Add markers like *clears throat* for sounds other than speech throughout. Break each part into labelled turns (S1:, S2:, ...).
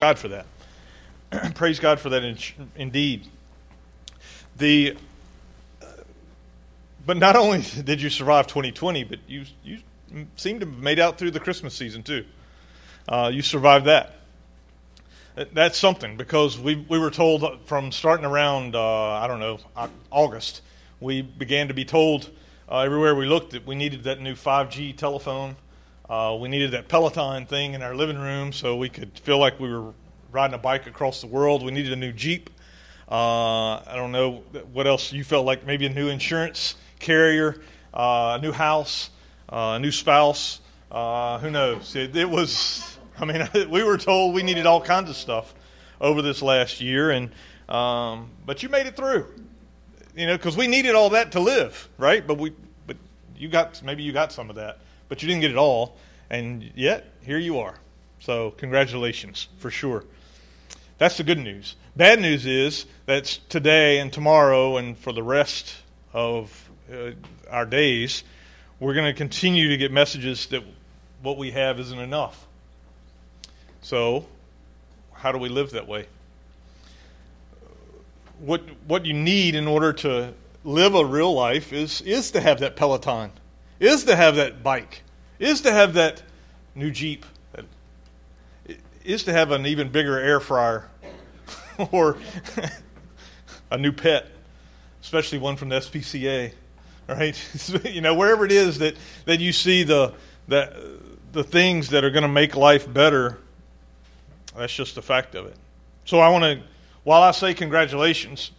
S1: God for that. *clears throat* Praise God for that in, indeed. The but not only *laughs* did you survive 2020, but you you seem to have made out through the Christmas season too. Uh, you survived that. That's something because we we were told from starting around uh, I don't know August, we began to be told uh, everywhere we looked that we needed that new 5G telephone. Uh, we needed that Peloton thing in our living room so we could feel like we were riding a bike across the world. We needed a new Jeep. Uh, I don't know what else you felt like. Maybe a new insurance carrier, uh, a new house, uh, a new spouse. Uh, who knows? It, it, was. *laughs* I mean, *laughs* we were told we needed all kinds of stuff over this last year, and um, but you made it through. You know, because we needed all that to live, right? But we, but you got maybe you got some of that, but you didn't get it all, and yet here you are. So congratulations for sure. That's the good news. Bad news is that today and tomorrow and for the rest of uh, our days, we're going to continue to get messages that what we have isn't enough. So, how do we live that way? What what you need in order to live a real life is is to have that Peloton, is to have that bike, is to have that new Jeep is to have an even bigger air fryer *laughs* or *laughs* a new pet, especially one from the SPCA, right? *laughs* you know, wherever it is that, that you see the, the, the things that are going to make life better, that's just a fact of it. So I want to, while I say congratulations,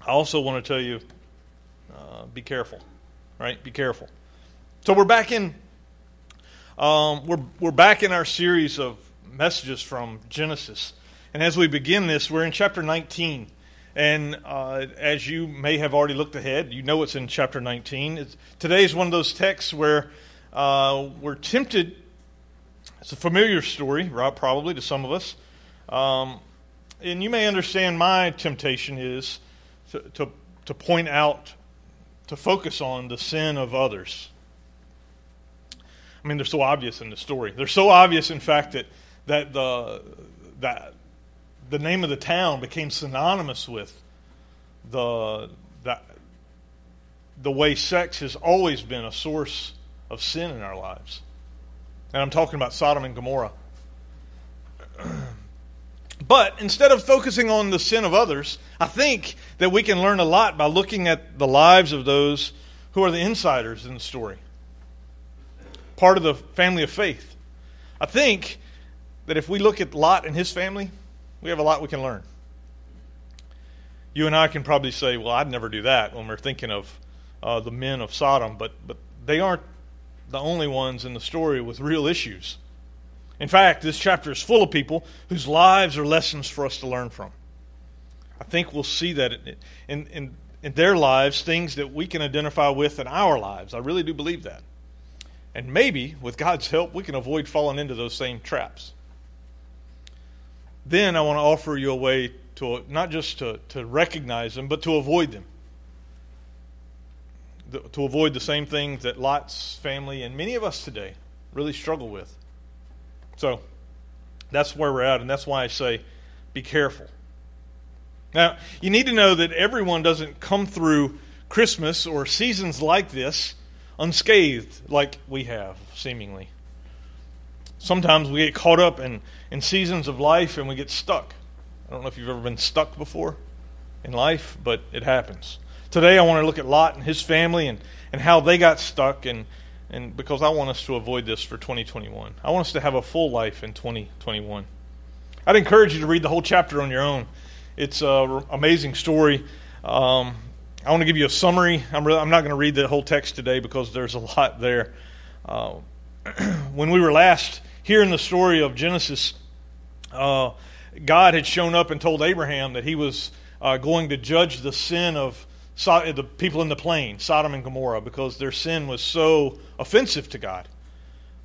S1: I also want to tell you uh, be careful, right? Be careful. So we're back in. Um, we're we're back in our series of messages from Genesis. And as we begin this, we're in chapter 19. And uh, as you may have already looked ahead, you know it's in chapter 19. It's, today is one of those texts where uh, we're tempted. It's a familiar story, right, probably to some of us. Um, and you may understand my temptation is to, to, to point out, to focus on the sin of others. I mean, they're so obvious in the story. They're so obvious, in fact, that that the that the name of the town became synonymous with the that the way sex has always been a source of sin in our lives. And I'm talking about Sodom and Gomorrah. *clears throat* But instead of focusing on the sin of others, I think that we can learn a lot by looking at the lives of those who are the insiders in the story, part of the family of faith. I think that if we look at Lot and his family, we have a lot we can learn. You and I can probably say, well, I'd never do that when we're thinking of uh, the men of Sodom, but, but they aren't the only ones in the story with real issues. In fact, this chapter is full of people whose lives are lessons for us to learn from. I think we'll see that in, in, in their lives, things that we can identify with in our lives. I really do believe that. And maybe, with God's help, we can avoid falling into those same traps then I want to offer you a way to not just to, to recognize them, but to avoid them. The, to avoid the same things that Lot's family and many of us today really struggle with. So that's where we're at, and that's why I say be careful. Now, you need to know that everyone doesn't come through Christmas or seasons like this unscathed like we have, seemingly sometimes we get caught up in, in seasons of life and we get stuck. I don't know if you've ever been stuck before in life, but it happens. Today I want to look at Lot and his family and, and how they got stuck and, and because I want us to avoid this for 2021. I want us to have a full life in 2021. I'd encourage you to read the whole chapter on your own. It's an amazing story. Um, I want to give you a summary. I'm, really, I'm not going to read the whole text today because there's a lot there. Uh, *clears throat* when we were last here in the story of Genesis, uh, God had shown up and told Abraham that he was uh, going to judge the sin of so- the people in the plain, Sodom and Gomorrah, because their sin was so offensive to God.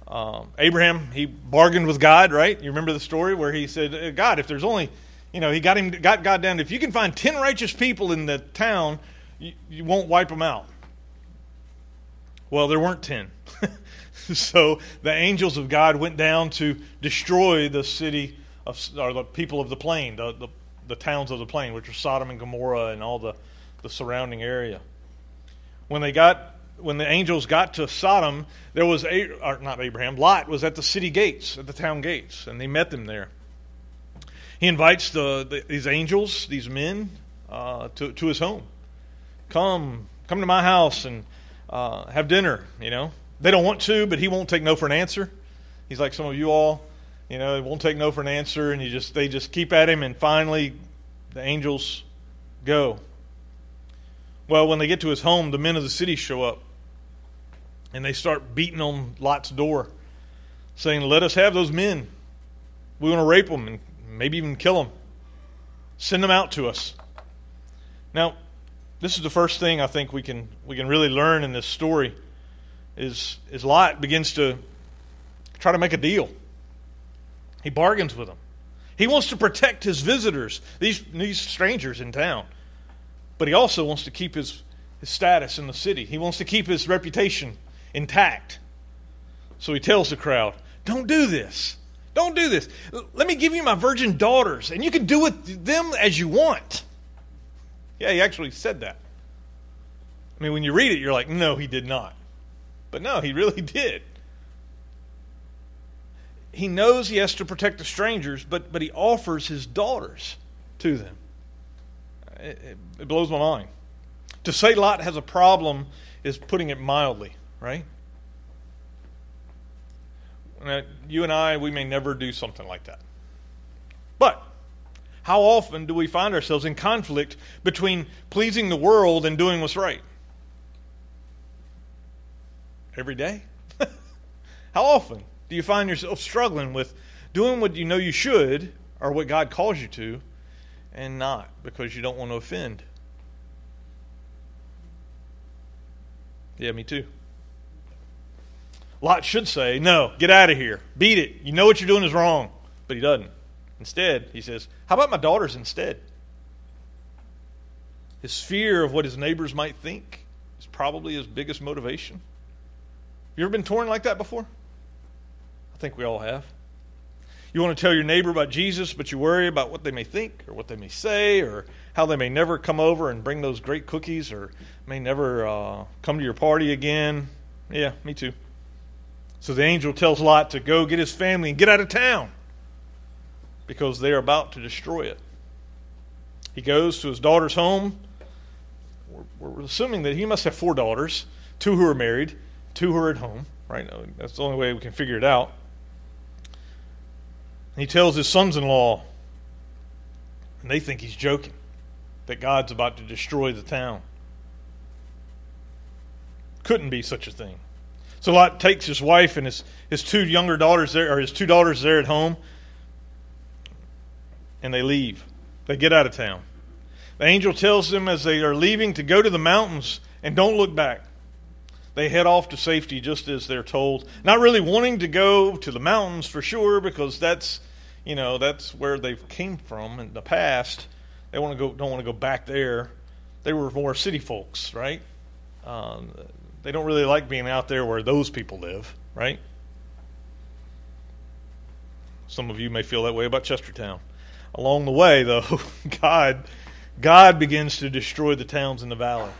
S1: Um, Abraham, he bargained with God, right? You remember the story where he said, uh, God, if there's only, you know, he got him, got God down. If you can find 10 righteous people in the town, you, you won't wipe them out. Well, there weren't 10. *laughs* so the angels of God went down to destroy the city of, or the people of the plain, the, the, the towns of the plain, which are Sodom and Gomorrah and all the, the surrounding area. When they got when the angels got to Sodom, there was a, not Abraham, Lot was at the city gates, at the town gates, and they met them there. He invites the, the these angels, these men, uh, to to his home. Come, come to my house and uh, have dinner. You know, they don't want to, but he won't take no for an answer. He's like some of you all, you know, he won't take no for an answer, and you just they just keep at him, and finally, the angels go. Well, when they get to his home, the men of the city show up, and they start beating on Lot's door, saying, "Let us have those men. We want to rape them and maybe even kill them. Send them out to us." Now, this is the first thing I think we can we can really learn in this story is is Lot begins to try to make a deal. He bargains with them. He wants to protect his visitors, these these strangers in town. But he also wants to keep his, his status in the city. He wants to keep his reputation intact. So he tells the crowd, Don't do this. Don't do this. Let me give you my virgin daughters, and you can do with them as you want. Yeah, he actually said that. I mean, when you read it, you're like, no, he did not. But no, he really *laughs* did. He knows he has to protect the strangers, but, but he offers his daughters to them. It, it, blows my mind. To say Lot has a problem is putting it mildly, right? Now, you and I, we may never do something like that. But how often do we find ourselves in conflict between pleasing the world and doing what's right? Every day? *laughs* How often do you find yourself struggling with doing what you know you should or what God calls you to and not because you don't want to offend? Yeah, me too. Lot should say, No, get out of here. Beat it. You know what you're doing is wrong. But he doesn't. Instead, he says, How about my daughters instead? His fear of what his neighbors might think is probably his biggest motivation. You ever been torn like that before? I think we all have. You want to tell your neighbor about Jesus, but you worry about what they may think or what they may say or how they may never come over and bring those great cookies or may never uh, come to your party again. Yeah, me too. So the angel tells Lot to go get his family and get out of town because they are about to destroy it. He goes to his daughter's home. We're, we're assuming that he must have four daughters, two who are married, two who are at home. Right? That's the only way we can figure it out. he tells his sons in law, and they think he's joking, that God's about to destroy the town. Couldn't be such a thing. So Lot takes his wife and his, his two younger daughters there, or his two daughters there at home, and they leave. They get out of town. The angel tells them as they are leaving to go to the mountains and don't look back. They head off to safety just as they're told. Not really wanting to go to the mountains for sure because that's, you know, that's where they came from in the past. They want to go, don't want to go back there. They were more city folks, right? Um, they don't really like being out there where those people live, right? Some of you may feel that way about Chestertown. Along the way, though, *laughs* God, God begins to destroy the towns in the valley.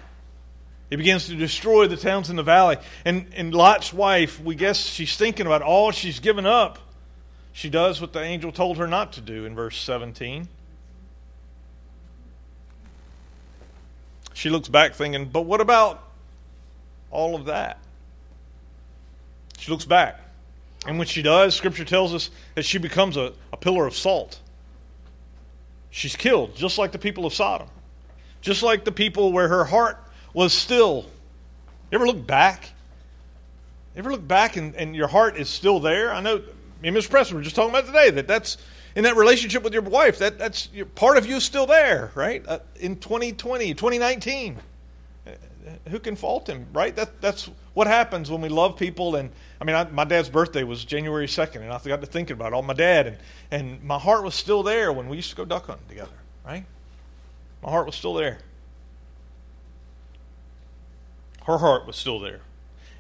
S1: He begins to destroy the towns in the valley. And, and Lot's wife, we guess she's thinking about all she's given up. She does what the angel told her not to do in verse 17. She looks back thinking, but what about all of that? She looks back. And when she does, Scripture tells us that she becomes a, a pillar of salt. She's killed, just like the people of Sodom, just like the people where her heart was still. You ever look back? You ever look back and, and your heart is still there? I know, me and Mr. Preston were just talking about today that that's in that relationship with your wife. That that's part of you is still there, right? Uh, in 2020, 2019, uh, who can fault him, right? That that's what happens when we love people. And I mean, I, my dad's birthday was January 2nd, and I got to thinking about all my dad, and and my heart was still there when we used to go duck hunting together, right? My heart was still there. Her heart was still there.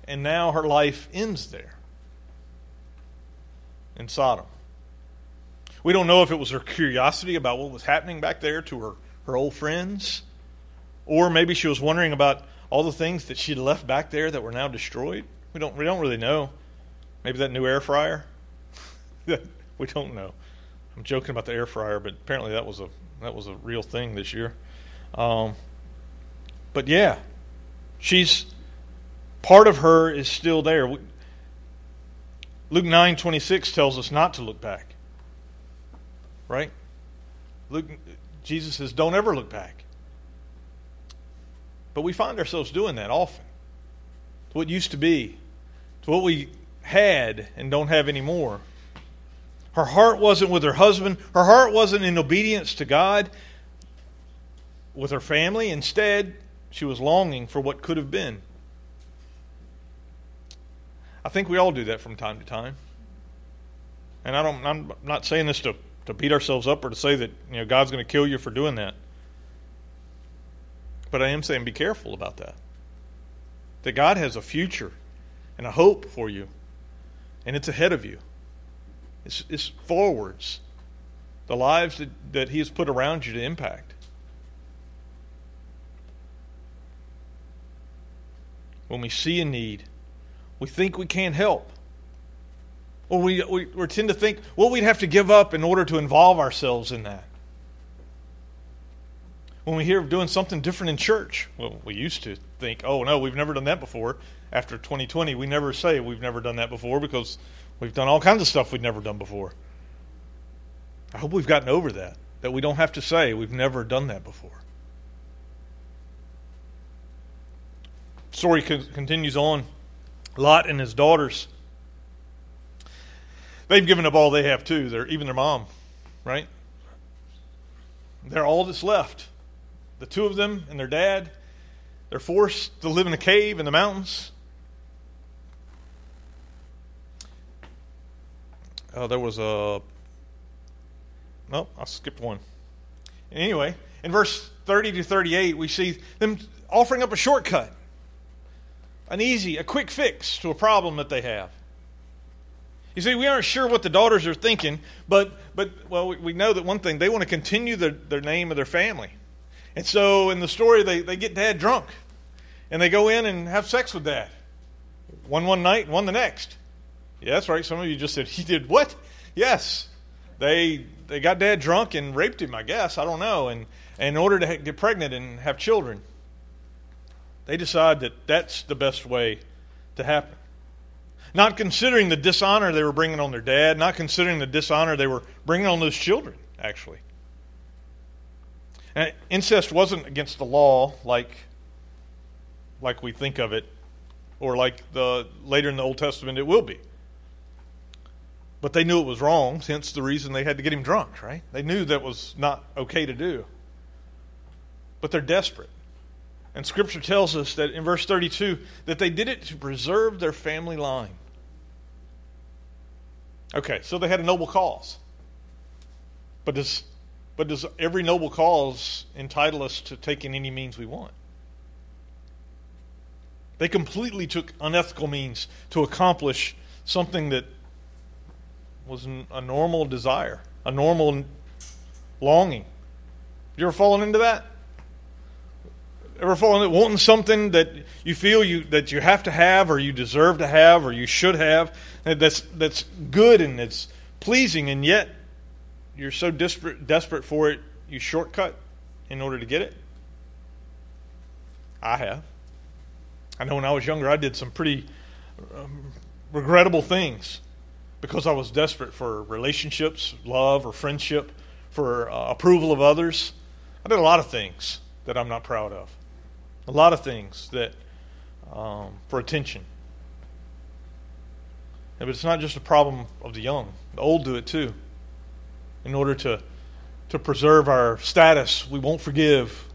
S1: And now her life ends there in Sodom. We don't know if it was her curiosity about what was happening back there to her, her old friends, or maybe she was wondering about all the things that she'd left back there that were now destroyed. We don't, we don't really know. Maybe that new air fryer? *laughs* we don't know. I'm joking about the air fryer, but apparently that was a that was a real thing this year. Um, but yeah, she's part of her is still there. Luke nine twenty six tells us not to look back. Right? Luke, Jesus says, "Don't ever look back." But we find ourselves doing that often. To what used to be, to what we had and don't have anymore. Her heart wasn't with her husband. Her heart wasn't in obedience to God with her family. Instead, she was longing for what could have been. I think we all do that from time to time. And I don't, I'm not saying this to, to beat ourselves up or to say that you know, God's going to kill you for doing that. But I am saying be careful about that. That God has a future and a hope for you, and it's ahead of you. It's, it's forwards. The lives that, that He has put around you to impact. When we see a need, we think we can't help. Or we, we, we tend to think, well, we'd have to give up in order to involve ourselves in that. When we hear of doing something different in church, well, we used to think, oh, no, we've never done that before. After 2020, we never say we've never done that before because we've done all kinds of stuff we've never done before. I hope we've gotten over that, that we don't have to say we've never done that before. Story continues on. Lot and his daughters, they've given up all they have too. They're even their mom, right? They're all that's left. The two of them and their dad. They're forced to live in a cave in the mountains. Uh, there was a. No, I skipped one. Anyway, in verse 30 to 38, we see them offering up a shortcut an easy, a quick fix to a problem that they have. You see, we aren't sure what the daughters are thinking, but, but well, we know that one thing, they want to continue their, their name of their family. And so in the story, they, they get dad drunk, and they go in and have sex with dad. One one night, and one the next. Yeah, that's right. Some of you just said, *laughs* he did what? Yes. They, they got dad drunk and raped him, I guess. I don't know. And, and in order to get pregnant and have children. They decide that that's the best way to happen. Not considering the dishonor they were bringing on their dad, not considering the dishonor they were bringing on those children, actually. And incest wasn't against the law like, like we think of it, or like the later in the Old Testament it will be. But they knew it was wrong, hence the reason they had to get him drunk, right? They knew that was not okay to do. But they're desperate. And Scripture tells us that in verse 32 that they did it to preserve their family line. Okay, so they had a noble cause. But does, but does every noble cause entitle us to taking any means we want? They completely took unethical means to accomplish something that was a normal desire, a normal longing. You ever fallen into that? Ever fallen into wanting something that you feel you that you have to have or you deserve to have or you should have that's that's good and it's pleasing and yet you're so desperate desperate for it you shortcut in order to get it? I have. I know when I was younger I did some pretty um, regrettable things because I was desperate for relationships, love, or friendship, for uh, approval of others. I did a lot of things that I'm not proud of a lot of things that um, for attention. But it's not just a problem of the young; the old do it too. In order to to preserve our status, we won't forgive.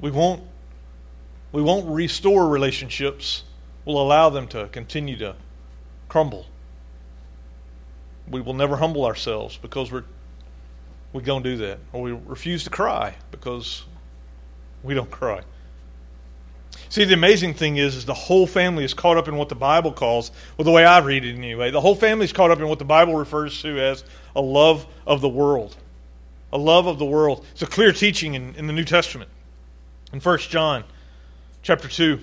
S1: We won't we won't restore relationships. We'll allow them to continue to crumble. We will never humble ourselves because we're we don't do that, or we refuse to cry because we don't cry. See, the amazing thing is, is the whole family is caught up in what the Bible calls, well, the way I read it anyway, the whole family is caught up in what the Bible refers to as a love of the world. A love of the world. It's a clear teaching in, in the New Testament. In 1 John chapter 2,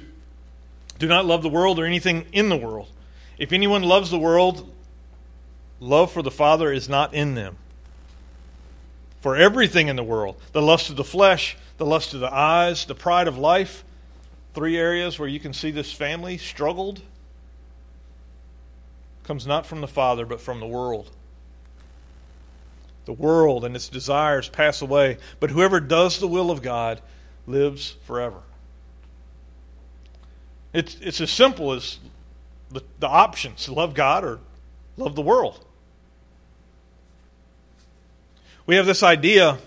S1: do not love the world or anything in the world. If anyone loves the world, love for the Father is not in them. For everything in the world, the lust of the flesh, the lust of the eyes, the pride of life, three areas where you can see this family struggled comes not from the Father, but from the world. The world and its desires pass away, but whoever does the will of God lives forever. It's, it's as simple as the, the options love God or love the world. We have this idea.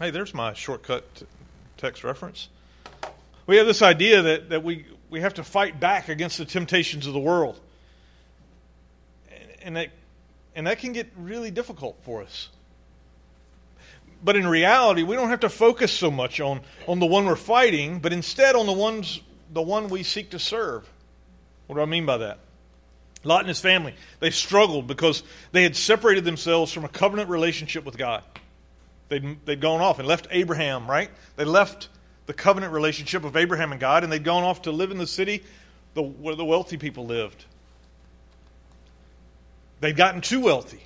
S1: Hey, there's my shortcut text reference we have this idea that, that we, we have to fight back against the temptations of the world. And, and, that, and that can get really difficult for us. But in reality, we don't have to focus so much on, on the one we're fighting, but instead on the, ones, the one we seek to serve. What do I mean by that? Lot and his family, they struggled because they had separated themselves from a covenant relationship with God. They'd, they'd gone off and left Abraham, right? They left the covenant relationship of Abraham and God, and they'd gone off to live in the city the, where the wealthy people lived. They'd gotten too wealthy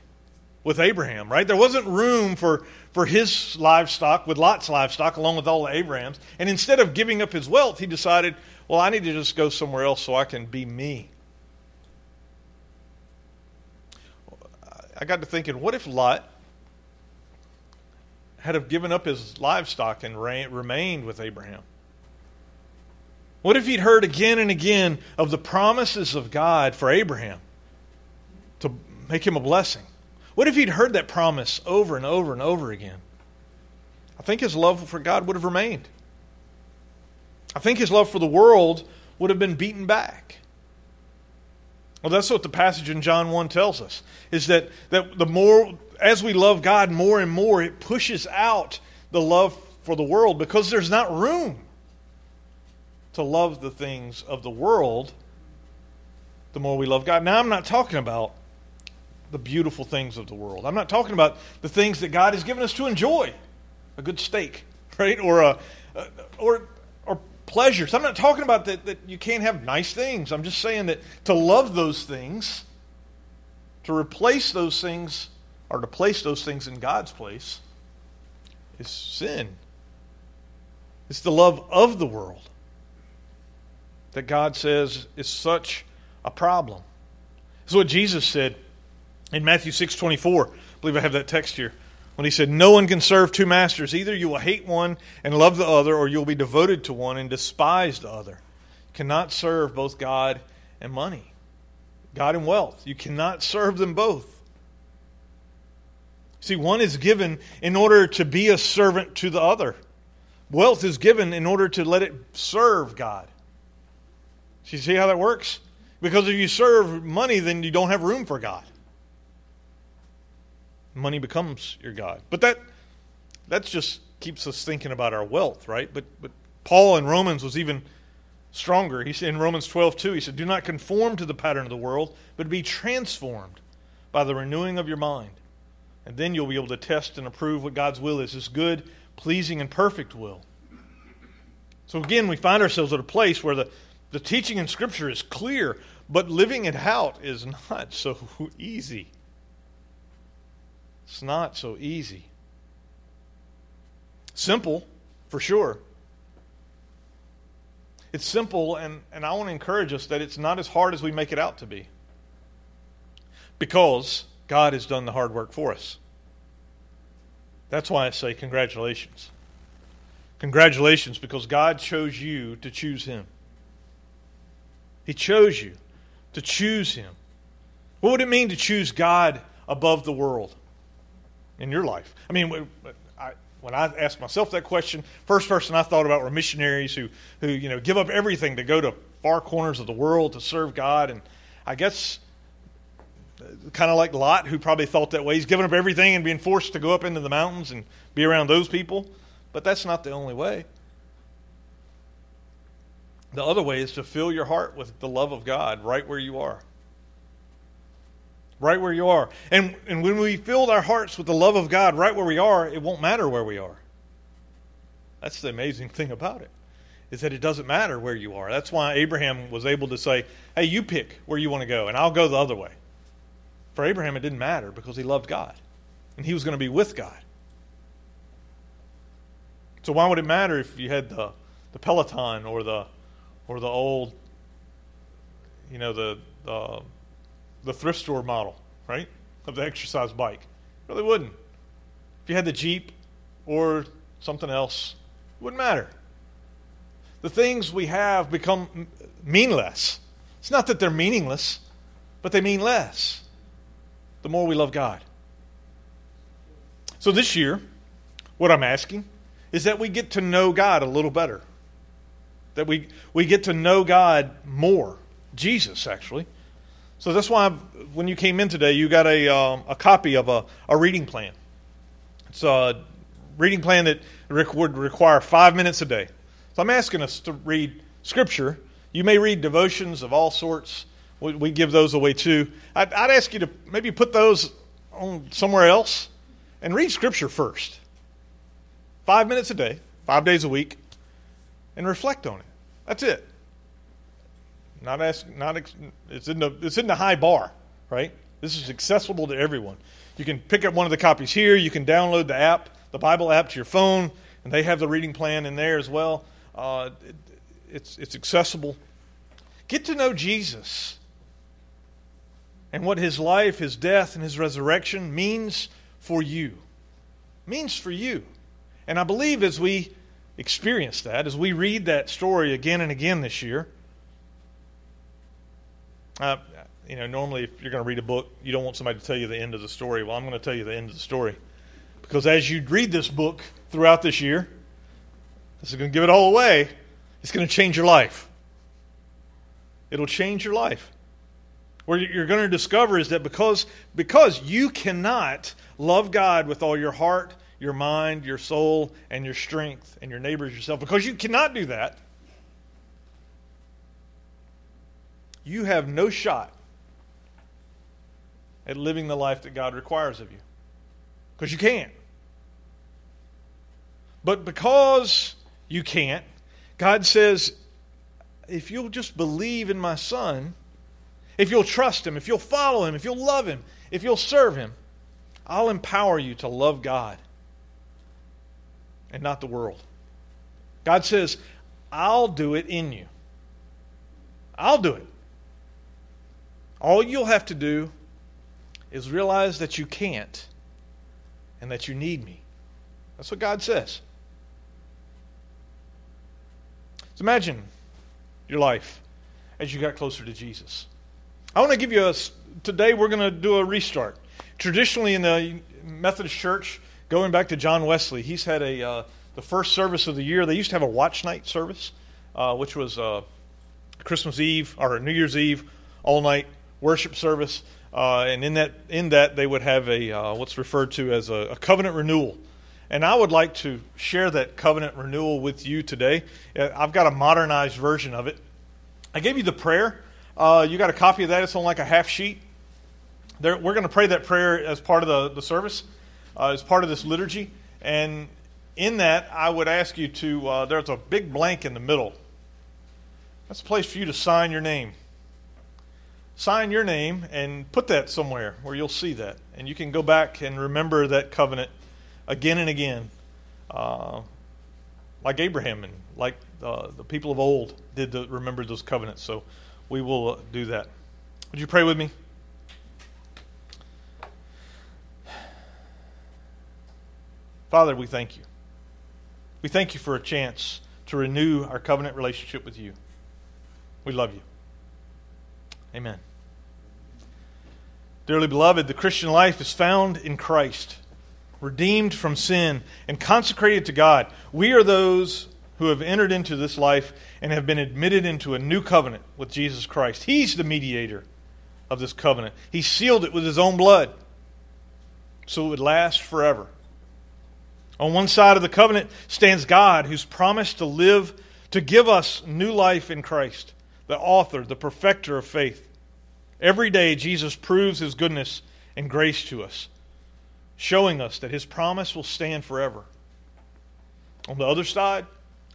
S1: with Abraham, right? There wasn't room for, for his livestock with Lot's livestock along with all of Abraham's. And instead of giving up his wealth, he decided, well, I need to just go somewhere else so I can be me. I got to thinking, what if Lot had have given up his livestock and remained with Abraham? What if he'd heard again and again of the promises of God for Abraham to make him a blessing? What if he'd heard that promise over and over and over again? I think his love for God would have remained. I think his love for the world would have been beaten back. Well, that's what the passage in John 1 tells us is that, that the more as we love God more and more, it pushes out the love for the world because there's not room to love the things of the world the more we love God. Now, I'm not talking about the beautiful things of the world. I'm not talking about the things that God has given us to enjoy a good steak, *laughs* right? Or, a, or, or pleasures. I'm not talking about that, that you can't have nice things. I'm just saying that to love those things, to replace those things or to place those things in God's place is sin. It's the love of the world that God says is such a problem. Is what Jesus said in Matthew 6 24. I believe I have that text here. When he said, No one can serve two masters. Either you will hate one and love the other, or you'll be devoted to one and despise the other. You cannot serve both God and money, God and wealth. You cannot serve them both. See, one is given in order to be a servant to the other. Wealth is given in order to let it serve God. you see how that works? Because if you serve money, then you don't have room for God. Money becomes your God. But that that just keeps us thinking about our wealth, right? But but Paul in Romans was even stronger. He said in Romans 12, 2, he said, Do not conform to the pattern of the world, but be transformed by the renewing of your mind and then you'll be able to test and approve what God's will is, his good, pleasing, and perfect will. So again, we find ourselves at a place where the, the teaching in Scripture is clear, but living it out is not *laughs* so easy. It's not so easy. Simple, for sure. It's simple, and, and I want to encourage us that it's not as hard as we make it out to be. Because God has done the hard work for us. That's why I say congratulations. Congratulations because God chose you to choose Him. He chose you to choose Him. What would it mean to choose God above the world in your life? I mean, when I asked myself that question, first person I thought about were missionaries who, who you know, give up everything to go to far corners of the world to serve God. And I guess kind of like Lot, who probably thought that way. He's given up everything and being forced to go up into the mountains and be around those people. But that's not the only way. The other way is to fill your heart with the love of God right where you are. Right where you are. And, and when we fill our hearts with the love of God right where we are, it won't matter where we are. That's the amazing thing about it, is that it doesn't matter where you are. That's why Abraham was able to say, hey, you pick where you want to go, and I'll go the other way. For Abraham, it didn't matter because he loved God, and he was going to be with God. So why would it matter if you had the, the Peloton or the or the old, you know, the, the, the thrift store model, right, of the exercise bike. It really wouldn't. If you had the Jeep or something else, it wouldn't matter. The things we have become meaningless. It's not that they're meaningless, but they mean less the more we love God. So this year, what I'm asking is that we get to know God a little better that we, we get to know God more. Jesus, actually. So that's why I've, when you came in today, you got a, um, a copy of a, a reading plan. It's a reading plan that would require five minutes a day. So I'm asking us to read Scripture. You may read devotions of all sorts. We, we give those away too. I'd, I'd ask you to maybe put those on somewhere else and read Scripture first. Five minutes a day, five days a week and reflect on it. That's it. Not ask, not it's in the it's in the high bar, right? This is accessible to everyone. You can pick up one of the copies here. You can download the app, the Bible app, to your phone, and they have the reading plan in there as well. Uh, it, it's it's accessible. Get to know Jesus and what his life, his death, and his resurrection means for you. Means for you. And I believe as we experience that as we read that story again and again this year. Uh, you know, normally if you're going to read a book, you don't want somebody to tell you the end of the story. Well, I'm going to tell you the end of the story. Because as you read this book throughout this year, this is going to give it all away. It's going to change your life. It'll change your life. What you're going to discover is that because, because you cannot love God with all your heart, your mind, your soul, and your strength, and your neighbors yourself. Because you cannot do that, you have no shot at living the life that God requires of you. Because you can't. But because you can't, God says, if you'll just believe in my son, if you'll trust him, if you'll follow him, if you'll love him, if you'll serve him, I'll empower you to love God and not the world. God says, I'll do it in you. I'll do it. All you'll have to do is realize that you can't and that you need me. That's what God says. So imagine your life as you got closer to Jesus. I want to give you a, today we're going to do a restart. Traditionally in the Methodist Church, going back to John Wesley, he's had a uh, the first service of the year. They used to have a watch night service, uh, which was uh, Christmas Eve or New Year's Eve, all night worship service. Uh, and in that in that they would have a uh, what's referred to as a, a, covenant renewal. And I would like to share that covenant renewal with you today. Uh, I've got a modernized version of it. I gave you the prayer. You got a copy of that. It's on like a half sheet. There, we're going to pray that prayer as part of the, the service uh, as part of this liturgy. And in that, I would ask you to, uh, there's a big blank in the middle. That's a place for you to sign your name. Sign your name and put that somewhere where you'll see that. And you can go back and remember that covenant again and again, uh, like Abraham and like uh, the people of old did to remember those covenants. So we will uh, do that. Would you pray with me? Father, we thank you. We thank you for a chance to renew our covenant relationship with you. We love you. Amen. Dearly beloved, the Christian life is found in Christ, redeemed from sin and consecrated to God. We are those who have entered into this life and have been admitted into a new covenant with Jesus Christ. He's the mediator of this covenant. He sealed it with his own blood so it would last forever. On one side of the covenant stands God, who's promised to live to give us new life in Christ, the author, the perfecter of faith. Every day, Jesus proves his goodness and grace to us, showing us that his promise will stand forever. On the other side,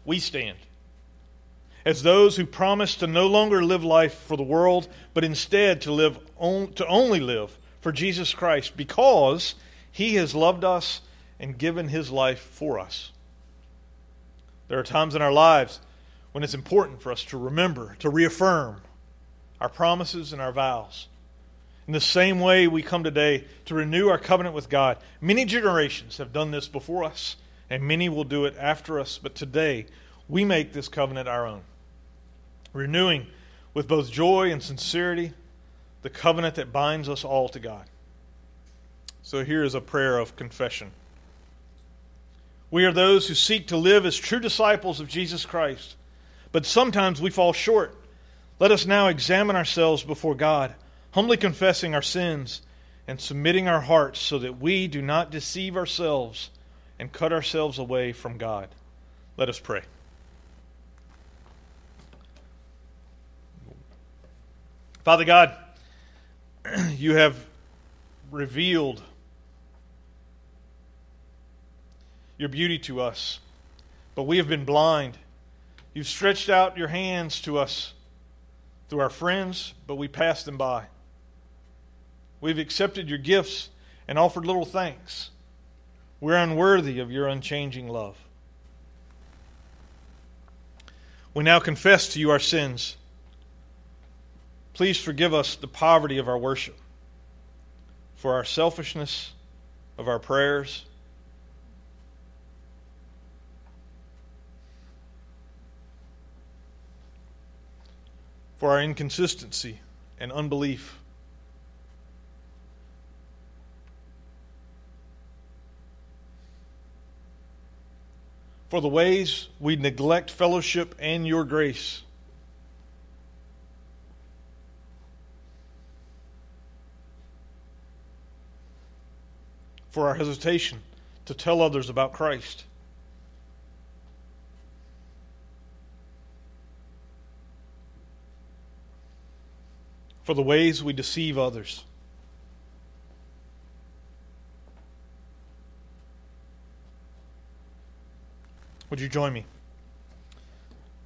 S1: we stand as those who promise to no longer live life for the world, but instead to live on, to only live for Jesus Christ because he has loved us and given his life for us. There are times in our lives when it's important for us to remember, to reaffirm our promises and our vows. In the same way we come today to renew our covenant with God. Many generations have done this before us, and many will do it after us, but today we make this covenant our own renewing with both joy and sincerity the covenant that binds us all to God. So here is a prayer of confession. We are those who seek to live as true disciples of Jesus Christ, but sometimes we fall short. Let us now examine ourselves before God, humbly confessing our sins and submitting our hearts so that we do not deceive ourselves and cut ourselves away from God. Let us pray. Father God, *clears throat* you have revealed your beauty to us, but we have been blind. You've stretched out your hands to us through our friends, but we passed them by. We've accepted your gifts and offered little thanks. We're unworthy of your unchanging love. We now confess to you our sins Please forgive us the poverty of our worship, for our selfishness of our prayers. For our inconsistency and unbelief. For the ways we neglect fellowship and your grace. for our hesitation to tell others about Christ. For the ways we deceive others. Would you join me?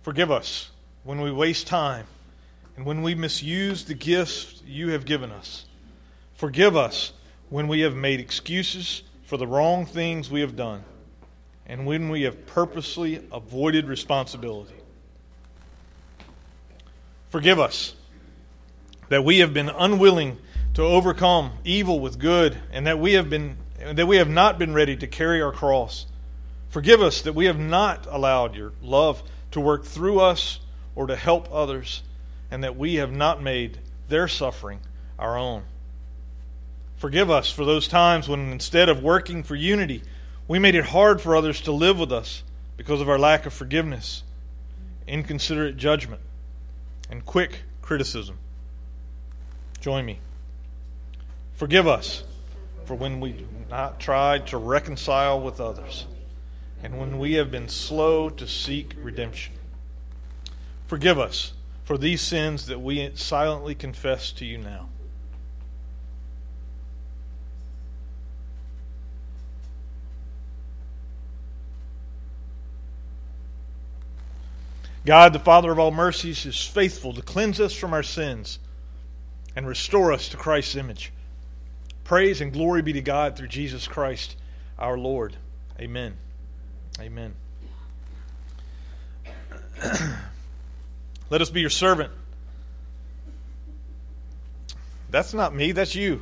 S1: Forgive us when we waste time and when we misuse the gifts you have given us. Forgive us when we have made excuses for the wrong things we have done, and when we have purposely avoided responsibility. Forgive us that we have been unwilling to overcome evil with good, and that we have been that we have not been ready to carry our cross. Forgive us that we have not allowed your love to work through us or to help others, and that we have not made their suffering our own. Forgive us for those times when instead of working for unity, we made it hard for others to live with us because of our lack of forgiveness, inconsiderate judgment, and quick criticism. Join me. Forgive us for when we not tried to reconcile with others and when we have been slow to seek redemption. Forgive us for these sins that we silently confess to you now. God, the Father of all mercies, is faithful to cleanse us from our sins and restore us to Christ's image. Praise and glory be to God through Jesus Christ our Lord. Amen. Amen. *clears throat* Let us be your servant. That's not me, that's you.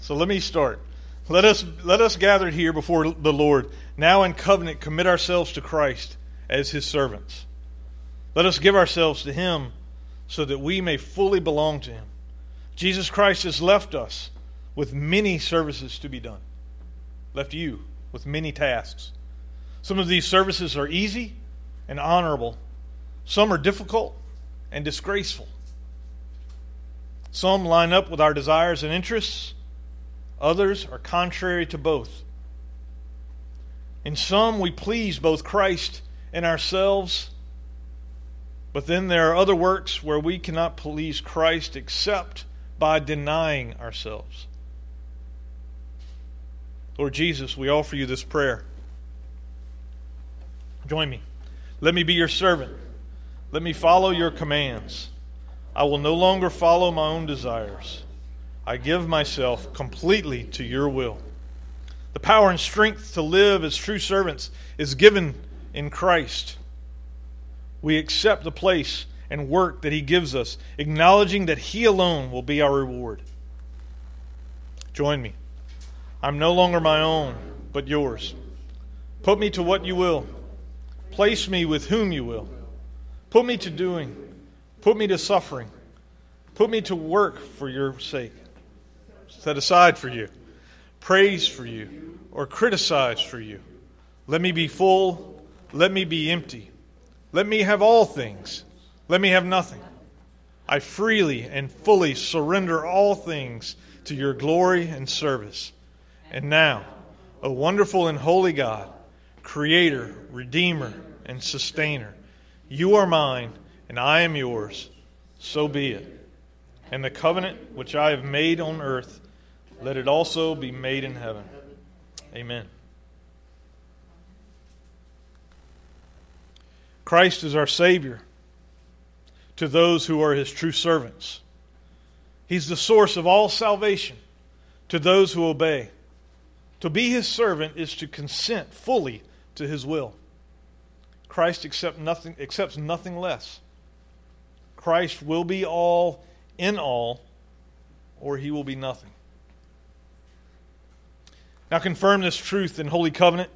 S1: So let me start. Let us let us gather here before the Lord, now in covenant commit ourselves to Christ as his servants. Let us give ourselves to Him so that we may fully belong to Him. Jesus Christ has left us with many services to be done, left you with many tasks. Some of these services are easy and honorable, some are difficult and disgraceful. Some line up with our desires and interests, others are contrary to both. In some, we please both Christ and ourselves But then there are other works where we cannot please Christ except by denying ourselves. Lord Jesus, we offer you this prayer. Join me. Let me be your servant. Let me follow your commands. I will no longer follow my own desires. I give myself completely to your will. The power and strength to live as true servants is given in Christ. We accept the place and work that He gives us, acknowledging that He alone will be our reward. Join me. I'm no longer my own, but yours. Put me to what you will. Place me with whom you will. Put me to doing. Put me to suffering. Put me to work for your sake. Set aside for you. Praise for you. Or criticize for you. Let me be full. Let me be empty. Let me have all things. Let me have nothing. I freely and fully surrender all things to your glory and service. And now, O wonderful and holy God, Creator, Redeemer, and Sustainer, you are mine, and I am yours. So be it. And the covenant which I have made on earth, let it also be made in heaven. Amen. Christ is our Savior to those who are His true servants. He's the source of all salvation to those who obey. To be His servant is to consent fully to His will. Christ accept nothing, accepts nothing less. Christ will be all in all, or he will be nothing. Now, confirm this truth in Holy Covenant.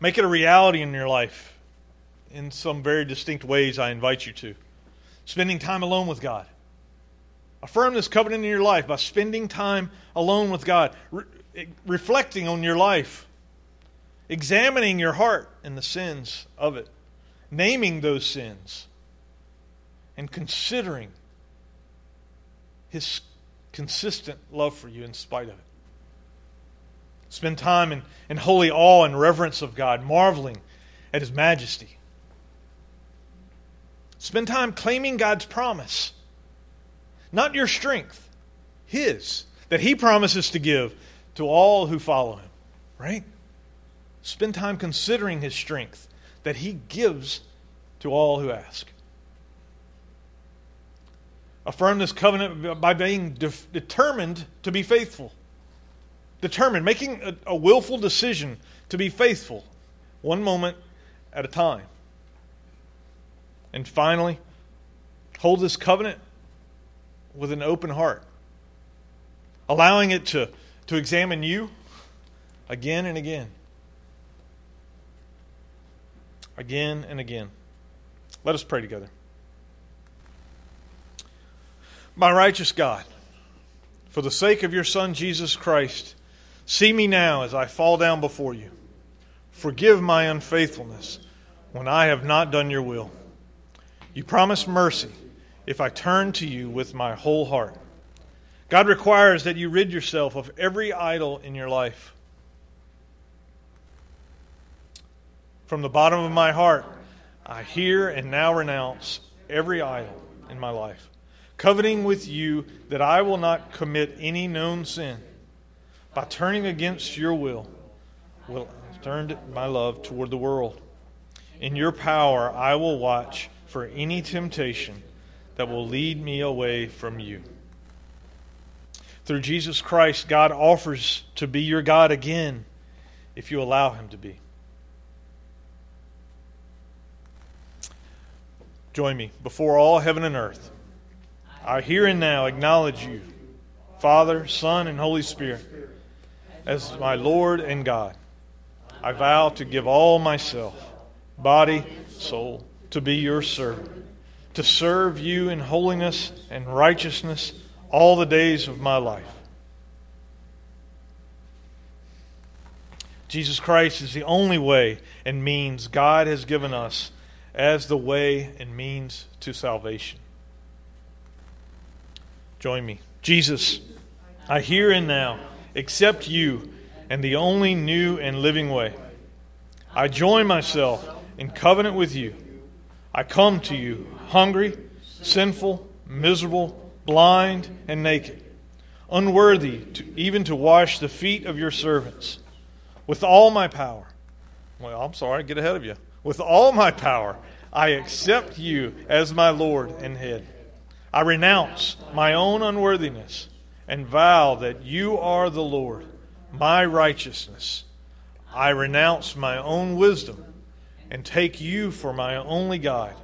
S1: Make it a reality in your life in some very distinct ways, I invite you to. Spending time alone with God. Affirm this covenant in your life by spending time alone with God, re- reflecting on your life, examining your heart and the sins of it, naming those sins, and considering His consistent love for you in spite of it. Spend time in, in holy awe and reverence of God, marveling at His majesty. Spend time claiming God's promise, not your strength, His, that He promises to give to all who follow Him, right? Spend time considering His strength that He gives to all who ask. Affirm this covenant by being de- determined to be faithful. Determined, making a, a willful decision to be faithful, one moment at a time. And finally, hold this covenant with an open heart, allowing it to, to examine you again and again. Again and again. Let us pray together. My righteous God, for the sake of your Son Jesus Christ, see me now as I fall down before you. Forgive my unfaithfulness when I have not done your will. You promise mercy if I turn to you with my whole heart. God requires that you rid yourself of every idol in your life. From the bottom of my heart, I here and now renounce every idol in my life coveting with you that I will not commit any known sin. By turning against your will, will turned my love toward the world. In your power, I will watch for any temptation that will lead me away from you. Through Jesus Christ, God offers to be your God again if you allow Him to be. Join me before all heaven and earth. I here and now acknowledge you, Father, Son, and Holy Spirit, as my Lord and God. I vow to give all myself, body, soul, to be your servant, to serve you in holiness and righteousness all the days of my life. Jesus Christ is the only way and means God has given us as the way and means to salvation. Join me. Jesus, I here and now accept you and the only new and living way. I join myself in covenant with you. I come to you hungry, sinful, miserable, blind, and naked, unworthy to, even to wash the feet of your servants. With all my power, well, I'm sorry, get ahead of you. With all my power, I accept you as my Lord and head. I renounce my own unworthiness and vow that you are the Lord, my righteousness. I renounce my own wisdom and take you for my only guide.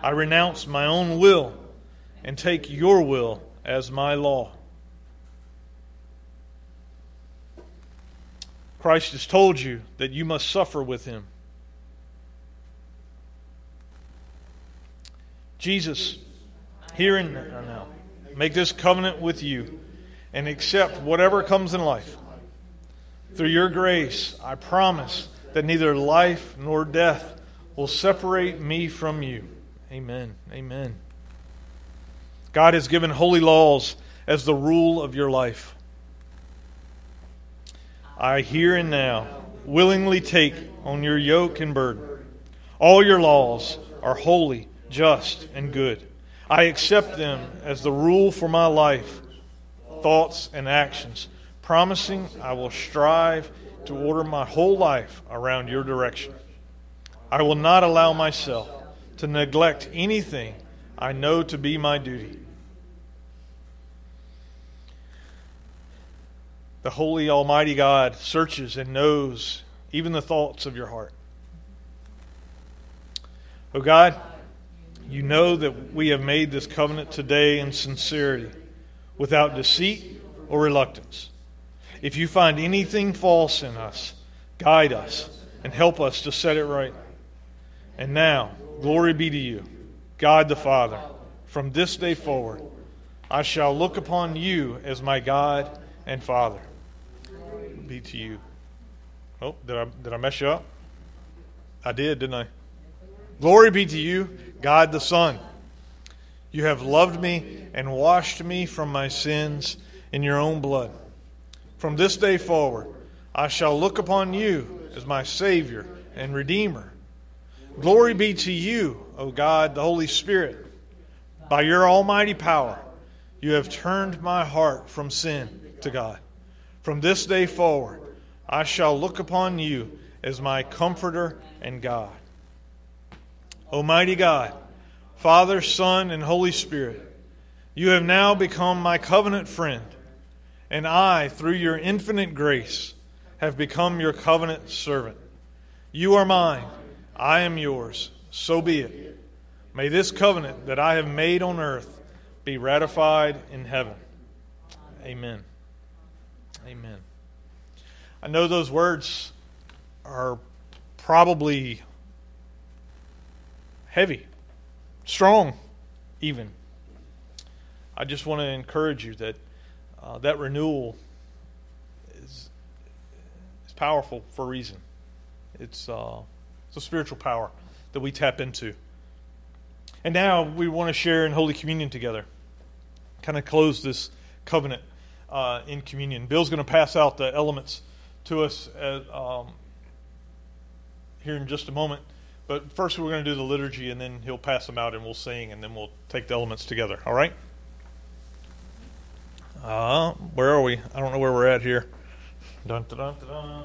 S1: I renounce my own will and take your will as my law. Christ has told you that you must suffer with him. Jesus, here and now, make this covenant with you and accept whatever comes in life. Through your grace, I promise that neither life nor death will separate me from you. Amen. Amen. God has given holy laws as the rule of your life. I here and now willingly take on your yoke and burden. All your laws are holy, just, and good. I accept them as the rule for my life, thoughts, and actions, promising I will strive to order my whole life around your direction. I will not allow myself to neglect anything I know to be my duty. The Holy Almighty God searches and knows even the thoughts of your heart. Oh God, you know that we have made this covenant today in sincerity, without deceit or reluctance. If you find anything false in us, guide us and help us to set it right. And now, glory be to you, God the Father. From this day forward, I shall look upon you as my God and Father Glory be to you. Oh, did I, did I mess you up? I did, didn't I? Glory be to you, God the Son. You have loved me and washed me from my sins in your own blood. From this day forward, I shall look upon you as my Savior and Redeemer. Glory be to you, O God, the Holy Spirit. By your almighty power, you have turned my heart from sin to God. From this day forward, I shall look upon you as my comforter and God. Almighty God, Father, Son, and Holy Spirit, you have now become my covenant friend, and I, through your infinite grace, have become your covenant servant. You are mine, I am yours, so be it. May this covenant that I have made on earth be ratified in heaven. Amen. Amen. I know those words are probably heavy, strong, even. I just want to encourage you that uh, that renewal is, is powerful for a reason. It's, uh, it's a spiritual power that we tap into. And now we want to share in Holy Communion together, kind of close this covenant uh, in communion. Bill's going to pass out the elements to us at, um, here in just a moment. But first, we're going to do the liturgy, and then he'll pass them out, and we'll sing, and then we'll take the elements together. All right? Uh, where are we? I don't know where we're at here. Dun, dun, dun,